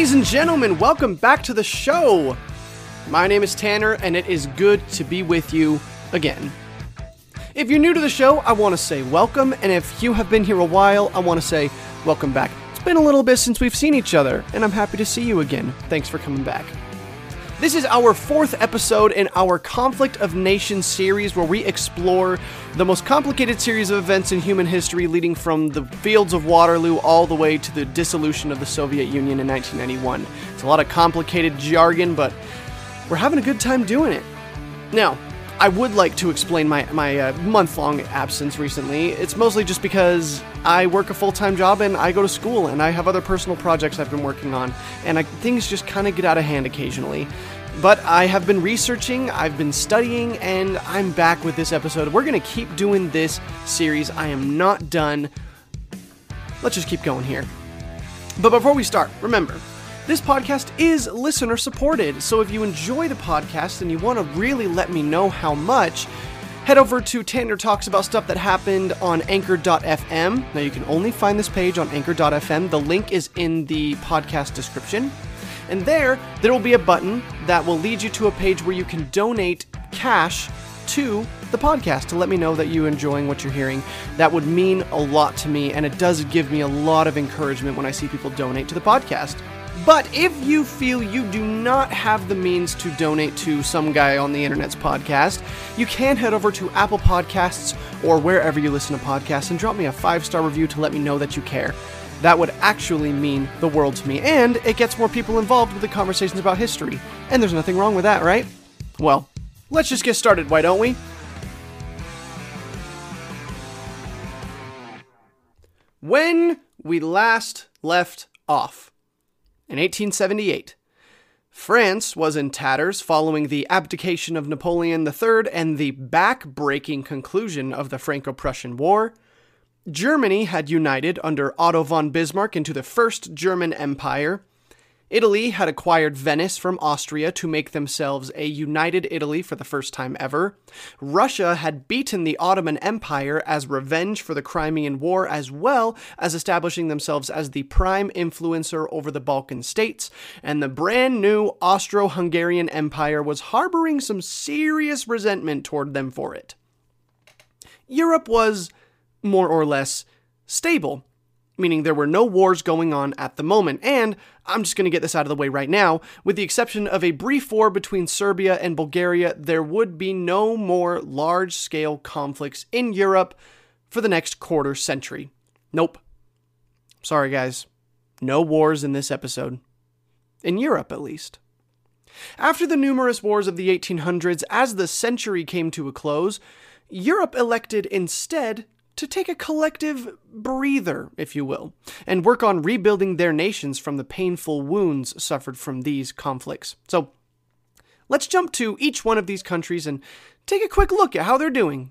Ladies and gentlemen, welcome back to the show. My name is Tanner, and it is good to be with you again. If you're new to the show, I want to say welcome, and if you have been here a while, I want to say welcome back. It's been a little bit since we've seen each other, and I'm happy to see you again. Thanks for coming back. This is our fourth episode in our Conflict of Nations series where we explore the most complicated series of events in human history leading from the fields of Waterloo all the way to the dissolution of the Soviet Union in 1991. It's a lot of complicated jargon, but we're having a good time doing it. Now, I would like to explain my, my uh, month long absence recently. It's mostly just because I work a full time job and I go to school and I have other personal projects I've been working on, and I, things just kind of get out of hand occasionally. But I have been researching, I've been studying, and I'm back with this episode. We're going to keep doing this series. I am not done. Let's just keep going here. But before we start, remember, this podcast is listener supported, so if you enjoy the podcast and you want to really let me know how much, head over to Tanner Talks About Stuff That Happened on Anchor.fm. Now, you can only find this page on Anchor.fm. The link is in the podcast description. And there, there will be a button that will lead you to a page where you can donate cash to the podcast to let me know that you're enjoying what you're hearing. That would mean a lot to me, and it does give me a lot of encouragement when I see people donate to the podcast. But if you feel you do not have the means to donate to some guy on the internet's podcast, you can head over to Apple Podcasts or wherever you listen to podcasts and drop me a five star review to let me know that you care. That would actually mean the world to me, and it gets more people involved with the conversations about history. And there's nothing wrong with that, right? Well, let's just get started, why don't we? When we last left off, in 1878, France was in tatters following the abdication of Napoleon III and the back breaking conclusion of the Franco Prussian War. Germany had united under Otto von Bismarck into the First German Empire. Italy had acquired Venice from Austria to make themselves a united Italy for the first time ever. Russia had beaten the Ottoman Empire as revenge for the Crimean War, as well as establishing themselves as the prime influencer over the Balkan states. And the brand new Austro Hungarian Empire was harboring some serious resentment toward them for it. Europe was more or less stable meaning there were no wars going on at the moment. And I'm just going to get this out of the way right now. With the exception of a brief war between Serbia and Bulgaria, there would be no more large scale conflicts in Europe for the next quarter century. Nope. Sorry, guys. No wars in this episode. In Europe, at least. After the numerous wars of the 1800s, as the century came to a close, Europe elected instead to take a collective breather, if you will, and work on rebuilding their nations from the painful wounds suffered from these conflicts. So, let's jump to each one of these countries and take a quick look at how they're doing.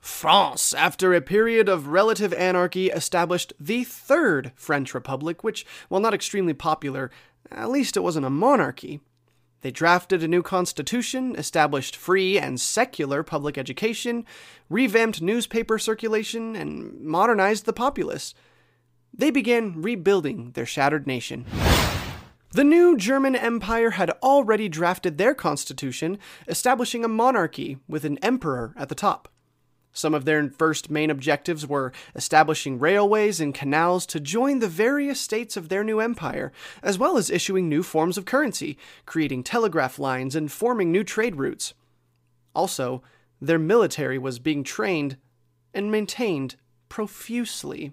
France, after a period of relative anarchy, established the Third French Republic, which, while not extremely popular, at least it wasn't a monarchy. They drafted a new constitution, established free and secular public education, revamped newspaper circulation, and modernized the populace. They began rebuilding their shattered nation. The new German Empire had already drafted their constitution, establishing a monarchy with an emperor at the top. Some of their first main objectives were establishing railways and canals to join the various states of their new empire, as well as issuing new forms of currency, creating telegraph lines, and forming new trade routes. Also, their military was being trained and maintained profusely.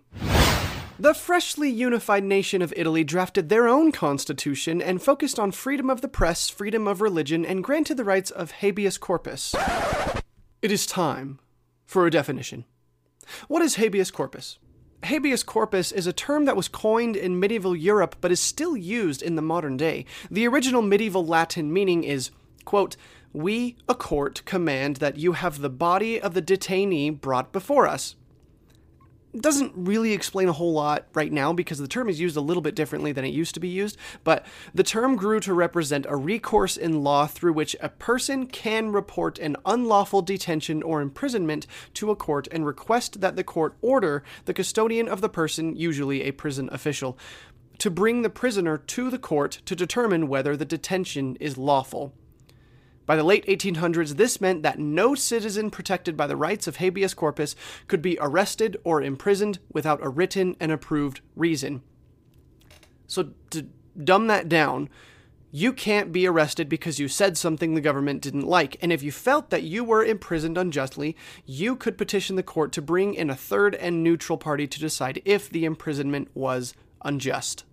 The freshly unified nation of Italy drafted their own constitution and focused on freedom of the press, freedom of religion, and granted the rights of habeas corpus. It is time for a definition. What is habeas corpus? Habeas corpus is a term that was coined in medieval Europe but is still used in the modern day. The original medieval Latin meaning is, quote, we, a court, command that you have the body of the detainee brought before us doesn't really explain a whole lot right now because the term is used a little bit differently than it used to be used, but the term grew to represent a recourse in law through which a person can report an unlawful detention or imprisonment to a court and request that the court order the custodian of the person, usually a prison official, to bring the prisoner to the court to determine whether the detention is lawful. By the late 1800s, this meant that no citizen protected by the rights of habeas corpus could be arrested or imprisoned without a written and approved reason. So, to dumb that down, you can't be arrested because you said something the government didn't like. And if you felt that you were imprisoned unjustly, you could petition the court to bring in a third and neutral party to decide if the imprisonment was unjust.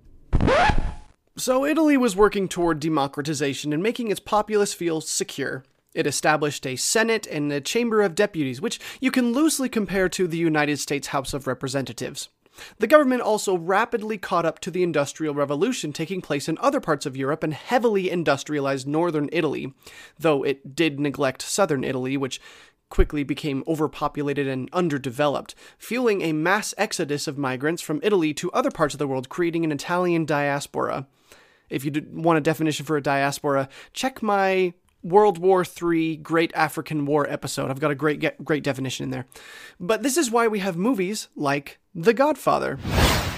So, Italy was working toward democratization and making its populace feel secure. It established a Senate and a Chamber of Deputies, which you can loosely compare to the United States House of Representatives. The government also rapidly caught up to the Industrial Revolution taking place in other parts of Europe and heavily industrialized northern Italy, though it did neglect southern Italy, which quickly became overpopulated and underdeveloped, fueling a mass exodus of migrants from Italy to other parts of the world, creating an Italian diaspora if you want a definition for a diaspora, check my World War III Great African War episode. I've got a great great definition in there. But this is why we have movies like The Godfather.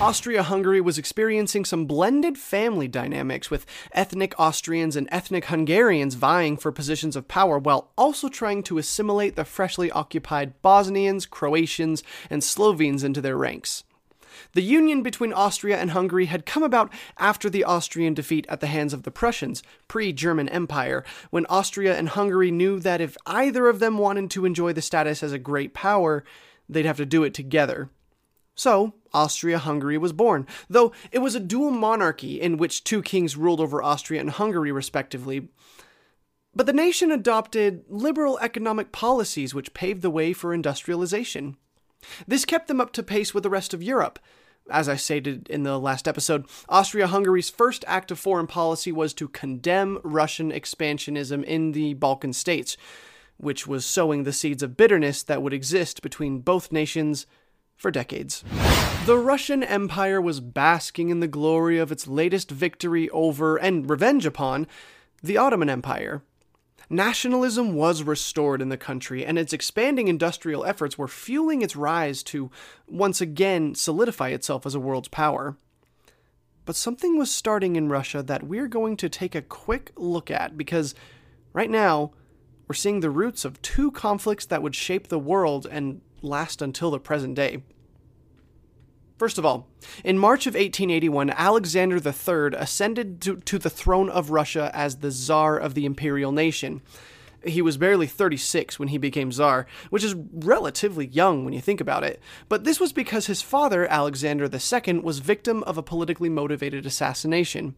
Austria-Hungary was experiencing some blended family dynamics with ethnic Austrians and ethnic Hungarians vying for positions of power while also trying to assimilate the freshly occupied Bosnians, Croatians, and Slovenes into their ranks. The union between Austria and Hungary had come about after the Austrian defeat at the hands of the Prussians, pre German Empire, when Austria and Hungary knew that if either of them wanted to enjoy the status as a great power, they'd have to do it together. So, Austria Hungary was born, though it was a dual monarchy in which two kings ruled over Austria and Hungary, respectively. But the nation adopted liberal economic policies which paved the way for industrialization. This kept them up to pace with the rest of Europe. As I stated in the last episode, Austria Hungary's first act of foreign policy was to condemn Russian expansionism in the Balkan states, which was sowing the seeds of bitterness that would exist between both nations for decades. The Russian Empire was basking in the glory of its latest victory over and revenge upon the Ottoman Empire. Nationalism was restored in the country, and its expanding industrial efforts were fueling its rise to once again solidify itself as a world's power. But something was starting in Russia that we're going to take a quick look at because right now we're seeing the roots of two conflicts that would shape the world and last until the present day. First of all, in March of 1881, Alexander III ascended to, to, the throne of Russia as the Tsar of the imperial nation. He was barely 36 when he became Tsar, which is relatively young when you think about it, but this was because his father, Alexander II, was victim of a politically motivated assassination.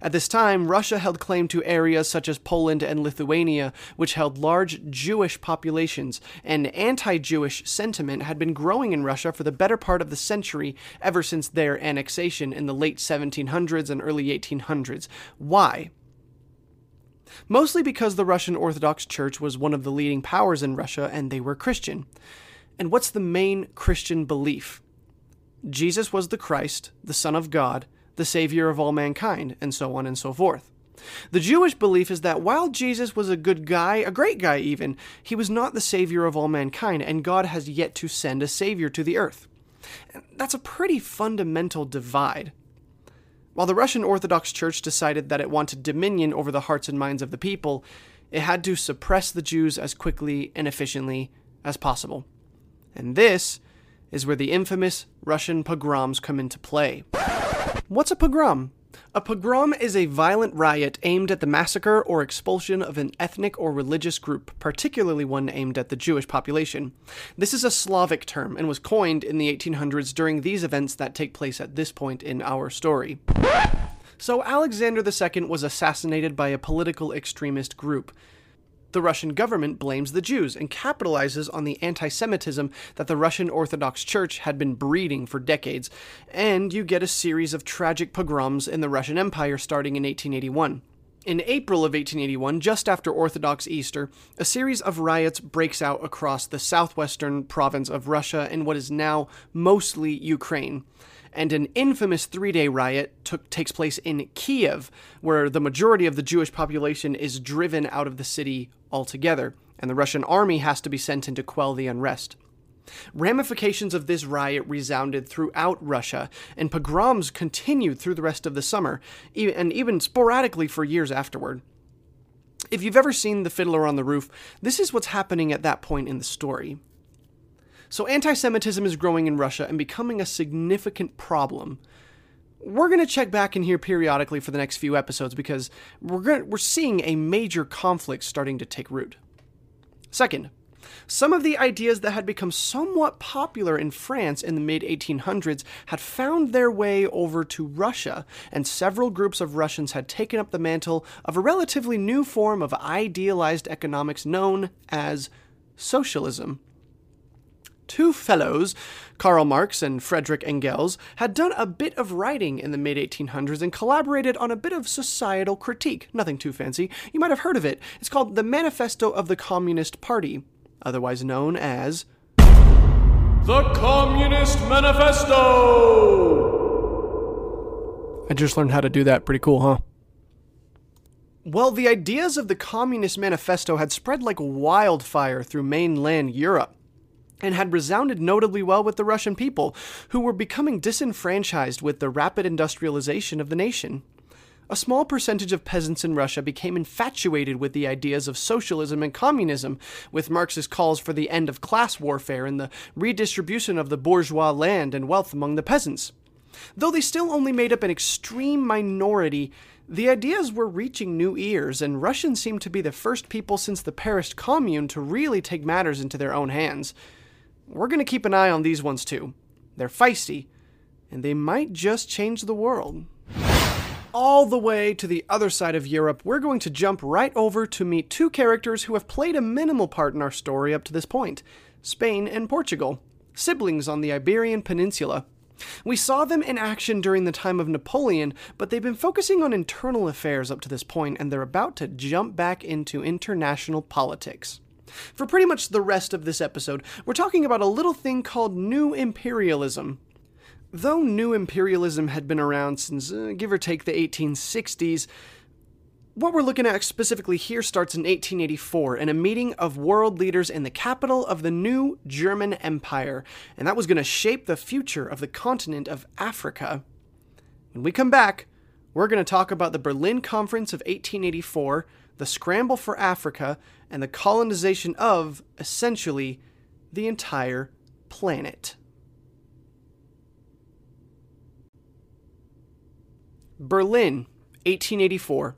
At this time, Russia held claim to areas such as Poland and Lithuania, which held large Jewish populations, and anti Jewish sentiment had been growing in Russia for the better part of the century ever since their annexation in the late 1700s and early 1800s. Why? Mostly because the Russian Orthodox Church was one of the leading powers in Russia and they were Christian. And what's the main Christian belief? Jesus was the Christ, the Son of God, the Savior of all mankind, and so on and so forth. The Jewish belief is that while Jesus was a good guy, a great guy even, he was not the Savior of all mankind, and God has yet to send a Savior to the earth. That's a pretty fundamental divide. While the Russian Orthodox Church decided that it wanted dominion over the hearts and minds of the people, it had to suppress the Jews as quickly and efficiently as possible. And this is where the infamous Russian pogroms come into play. What's a pogrom? A pogrom is a violent riot aimed at the massacre or expulsion of an ethnic or religious group, particularly one aimed at the Jewish population. This is a Slavic term and was coined in the 1800s during these events that take place at this point in our story. So, Alexander II was assassinated by a political extremist group the Russian government blames the Jews and capitalizes on the anti Semitism that the Russian Orthodox Church had been breeding for decades, and you get a series of tragic pogroms in the Russian Empire starting in 1881. In April of 1881, just after Orthodox Easter, a series of riots breaks out across the southwestern province of Russia in what is now mostly Ukraine and an infamous three day riot took, takes place in Kiev, where the majority of the Jewish population is driven out of the city altogether, and the Russian army has to be sent in to quell the unrest. Ramifications of this riot resounded throughout Russia, and pogroms continued through the rest of the summer, and even sporadically for years afterward. If you've ever seen The Fiddler on the Roof, this is what's happening at that point in the story. So anti Semitism is growing in Russia and becoming a significant problem. We're going to check back in here periodically for the next few episodes because we're, going we're seeing a major conflict starting to take root. Second, some of the ideas that had become somewhat popular in France in the mid 1800s had found their way over to Russia, and several groups of Russians had taken up the mantle of a relatively new form of idealized economics known as socialism two fellows, Karl Marx and Friedrich Engels, had done a bit of writing in the mid 1800s and collaborated on a bit of societal critique. Nothing too fancy. You might have heard of it. It's called the Manifesto of the Communist Party, otherwise known as The Communist Manifesto! I just learned how to do that. Pretty cool, huh? Well, the ideas of the Communist Manifesto had spread like wildfire through mainland Europe and had resounded notably well with the Russian people, who were becoming disenfranchised with the rapid industrialization of the nation. A small percentage of peasants in Russia became infatuated with the ideas of socialism and communism, with Marx's calls for the end of class warfare and the redistribution of the bourgeois land and wealth among the peasants. Though they still only made up an extreme minority, the ideas were reaching new ears, and Russians seemed to be the first people since the Paris Commune to really take matters into their own hands we're going to keep an eye on these ones too. They're feisty, and they might just change the world. All the way to the other side of Europe, we're going to jump right over to meet two characters who have played a minimal part in our story up to this point Spain and Portugal, siblings on the Iberian Peninsula. We saw them in action during the time of Napoleon, but they've been focusing on internal affairs up to this point, and they're about to jump back into international politics. For pretty much the rest of this episode, we're talking about a little thing called New Imperialism. Though New Imperialism had been around since, uh, give or take, the 1860s, what we're looking at specifically here starts in 1884 in a meeting of world leaders in the capital of the new German Empire, and that was going to shape the future of the continent of Africa. When we come back, we're going to talk about the Berlin Conference of 1884, the scramble for Africa, and the colonization of, essentially, the entire planet. Berlin, 1884.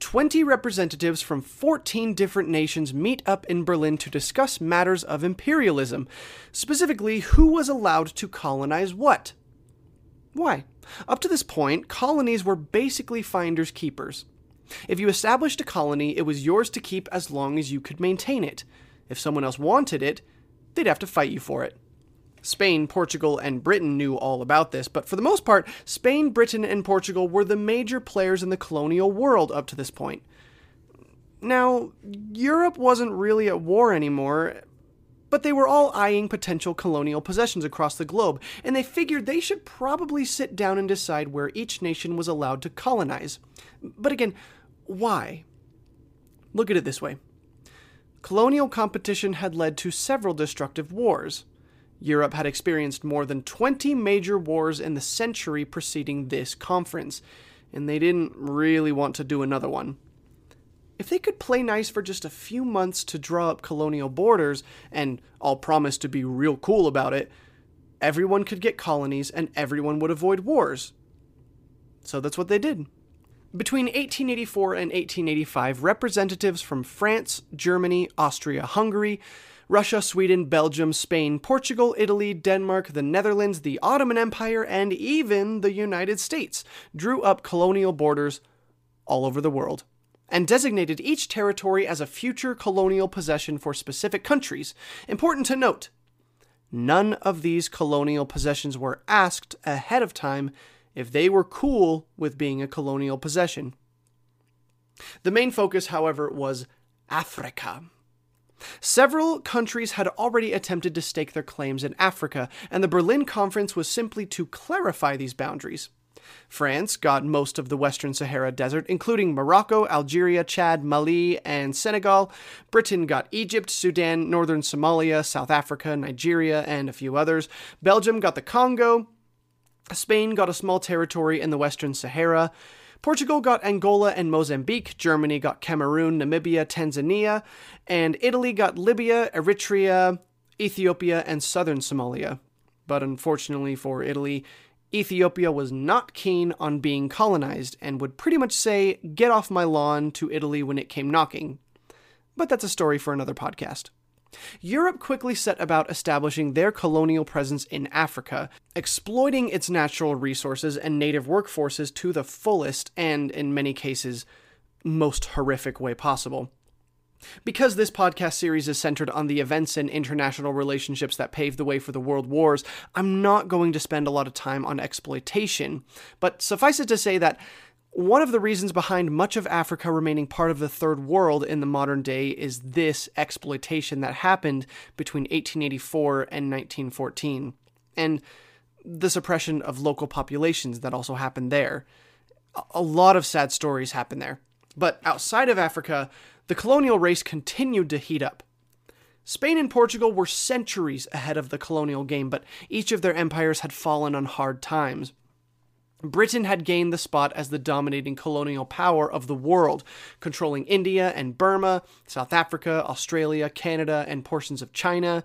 20 representatives from 14 different nations meet up in Berlin to discuss matters of imperialism, specifically who was allowed to colonize what. Why? Up to this point, colonies were basically finders keepers. If you established a colony, it was yours to keep as long as you could maintain it. If someone else wanted it, they'd have to fight you for it. Spain, Portugal, and Britain knew all about this, but for the most part, Spain, Britain, and Portugal were the major players in the colonial world up to this point. Now, Europe wasn't really at war anymore, but they were all eyeing potential colonial possessions across the globe, and they figured they should probably sit down and decide where each nation was allowed to colonize. But again, why? Look at it this way colonial competition had led to several destructive wars. Europe had experienced more than 20 major wars in the century preceding this conference, and they didn't really want to do another one. If they could play nice for just a few months to draw up colonial borders, and all promise to be real cool about it, everyone could get colonies and everyone would avoid wars. So that's what they did. Between 1884 and 1885, representatives from France, Germany, Austria, Hungary, Russia, Sweden, Belgium, Spain, Portugal, Italy, Denmark, the Netherlands, the Ottoman Empire, and even the United States drew up colonial borders all over the world and designated each territory as a future colonial possession for specific countries. Important to note, none of these colonial possessions were asked ahead of time if they were cool with being a colonial possession. The main focus, however, was Africa. Several countries had already attempted to stake their claims in Africa, and the Berlin Conference was simply to clarify these boundaries. France got most of the Western Sahara Desert, including Morocco, Algeria, Chad, Mali, and Senegal. Britain got Egypt, Sudan, northern Somalia, South Africa, Nigeria, and a few others. Belgium got the Congo. Spain got a small territory in the Western Sahara. Portugal got Angola and Mozambique, Germany got Cameroon, Namibia, Tanzania, and Italy got Libya, Eritrea, Ethiopia, and southern Somalia. But unfortunately for Italy, Ethiopia was not keen on being colonized and would pretty much say, Get off my lawn to Italy when it came knocking. But that's a story for another podcast. Europe quickly set about establishing their colonial presence in Africa, exploiting its natural resources and native workforces to the fullest and, in many cases, most horrific way possible. Because this podcast series is centered on the events and international relationships that paved the way for the world wars, I'm not going to spend a lot of time on exploitation. But suffice it to say that one of the reasons behind much of Africa remaining part of the Third World in the modern day is this exploitation that happened between 1884 and 1914, and the suppression of local populations that also happened there. A lot of sad stories happen there. But outside of Africa, the colonial race continued to heat up. Spain and Portugal were centuries ahead of the colonial game, but each of their empires had fallen on hard times. Britain had gained the spot as the dominating colonial power of the world, controlling India and Burma, South Africa, Australia, Canada, and portions of China.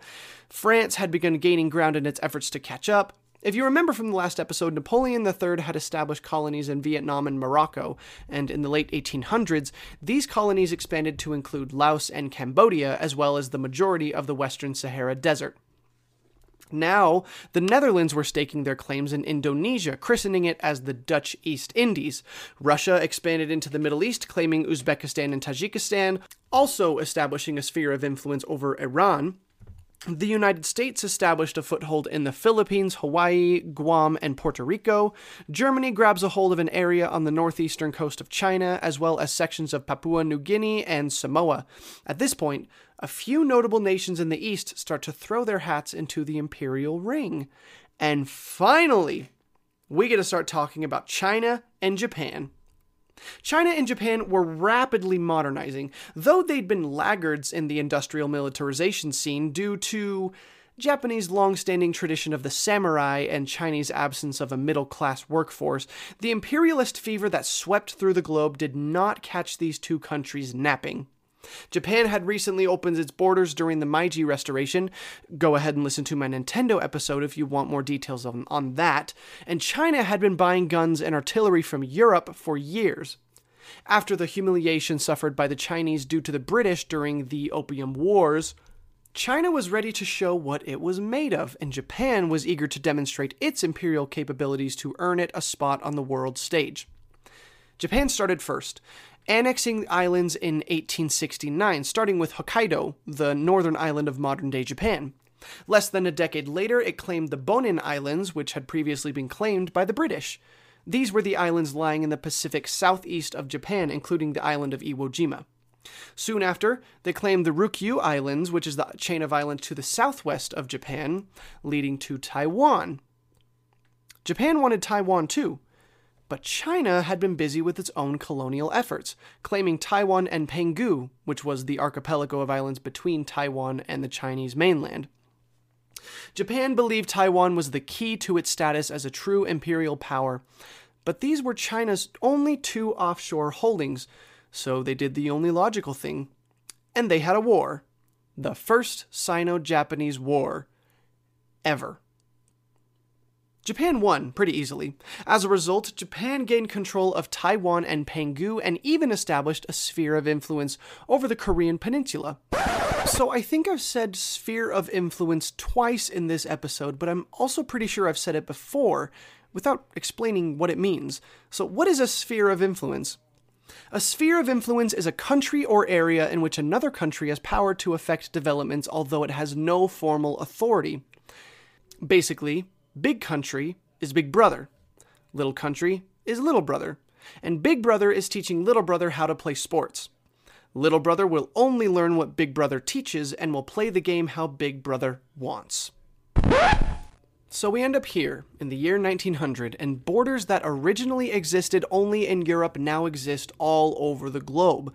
France had begun gaining ground in its efforts to catch up. If you remember from the last episode, Napoleon III had established colonies in Vietnam and Morocco, and in the late 1800s, these colonies expanded to include Laos and Cambodia, as well as the majority of the Western Sahara Desert. Now, the Netherlands were staking their claims in Indonesia, christening it as the Dutch East Indies. Russia expanded into the Middle East, claiming Uzbekistan and Tajikistan, also establishing a sphere of influence over Iran. The United States established a foothold in the Philippines, Hawaii, Guam, and Puerto Rico. Germany grabs a hold of an area on the northeastern coast of China, as well as sections of Papua New Guinea and Samoa. At this point, a few notable nations in the East start to throw their hats into the imperial ring. And finally, we get to start talking about China and Japan. China and Japan were rapidly modernizing, though they'd been laggards in the industrial militarization scene due to Japanese long-standing tradition of the samurai and Chinese absence of a middle-class workforce, the imperialist fever that swept through the globe did not catch these two countries napping. Japan had recently opened its borders during the Meiji Restoration. Go ahead and listen to my Nintendo episode if you want more details on, on that. And China had been buying guns and artillery from Europe for years. After the humiliation suffered by the Chinese due to the British during the Opium Wars, China was ready to show what it was made of, and Japan was eager to demonstrate its imperial capabilities to earn it a spot on the world stage. Japan started first, annexing islands in 1869, starting with Hokkaido, the northern island of modern day Japan. Less than a decade later, it claimed the Bonin Islands, which had previously been claimed by the British. These were the islands lying in the Pacific southeast of Japan, including the island of Iwo Jima. Soon after, they claimed the Ryukyu Islands, which is the chain of islands to the southwest of Japan, leading to Taiwan. Japan wanted Taiwan too, but China had been busy with its own colonial efforts, claiming Taiwan and Penghu, which was the archipelago of islands between Taiwan and the Chinese mainland. Japan believed Taiwan was the key to its status as a true imperial power, but these were China's only two offshore holdings, so they did the only logical thing. And they had a war. The first Sino Japanese War. Ever. Japan won pretty easily. As a result, Japan gained control of Taiwan and Penghu and even established a sphere of influence over the Korean peninsula. So I think I've said sphere of influence twice in this episode, but I'm also pretty sure I've said it before without explaining what it means. So, what is a sphere of influence? A sphere of influence is a country or area in which another country has power to affect developments, although it has no formal authority. Basically, big country is big brother, little country is little brother, and big brother is teaching little brother how to play sports. Little brother will only learn what big brother teaches and will play the game how big brother wants. So we end up here in the year 1900, and borders that originally existed only in Europe now exist all over the globe.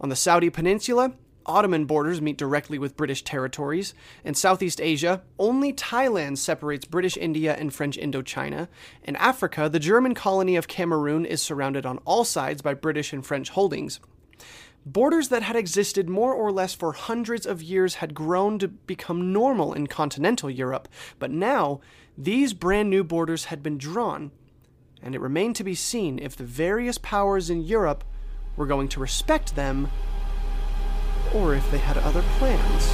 On the Saudi Peninsula, Ottoman borders meet directly with British territories. In Southeast Asia, only Thailand separates British India and French Indochina. In Africa, the German colony of Cameroon is surrounded on all sides by British and French holdings. Borders that had existed more or less for hundreds of years had grown to become normal in continental Europe, but now these brand new borders had been drawn, and it remained to be seen if the various powers in Europe were going to respect them or if they had other plans.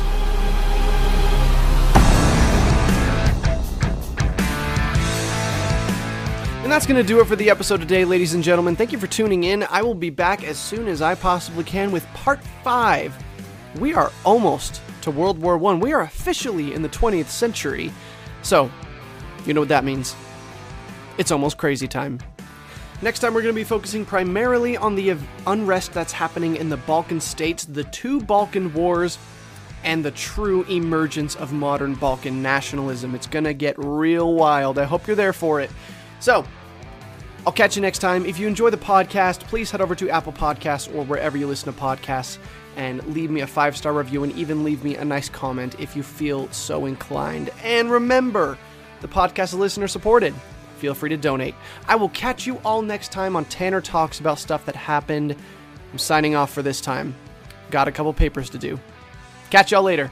And that's going to do it for the episode today, ladies and gentlemen. Thank you for tuning in. I will be back as soon as I possibly can with part five. We are almost to World War One. We are officially in the 20th century. So, you know what that means. It's almost crazy time. Next time, we're going to be focusing primarily on the unrest that's happening in the Balkan states, the two Balkan wars, and the true emergence of modern Balkan nationalism. It's going to get real wild. I hope you're there for it. So, I'll catch you next time. If you enjoy the podcast, please head over to Apple Podcasts or wherever you listen to podcasts and leave me a five star review and even leave me a nice comment if you feel so inclined. And remember, the podcast is listener supported. Feel free to donate. I will catch you all next time on Tanner Talks about stuff that happened. I'm signing off for this time. Got a couple papers to do. Catch y'all later.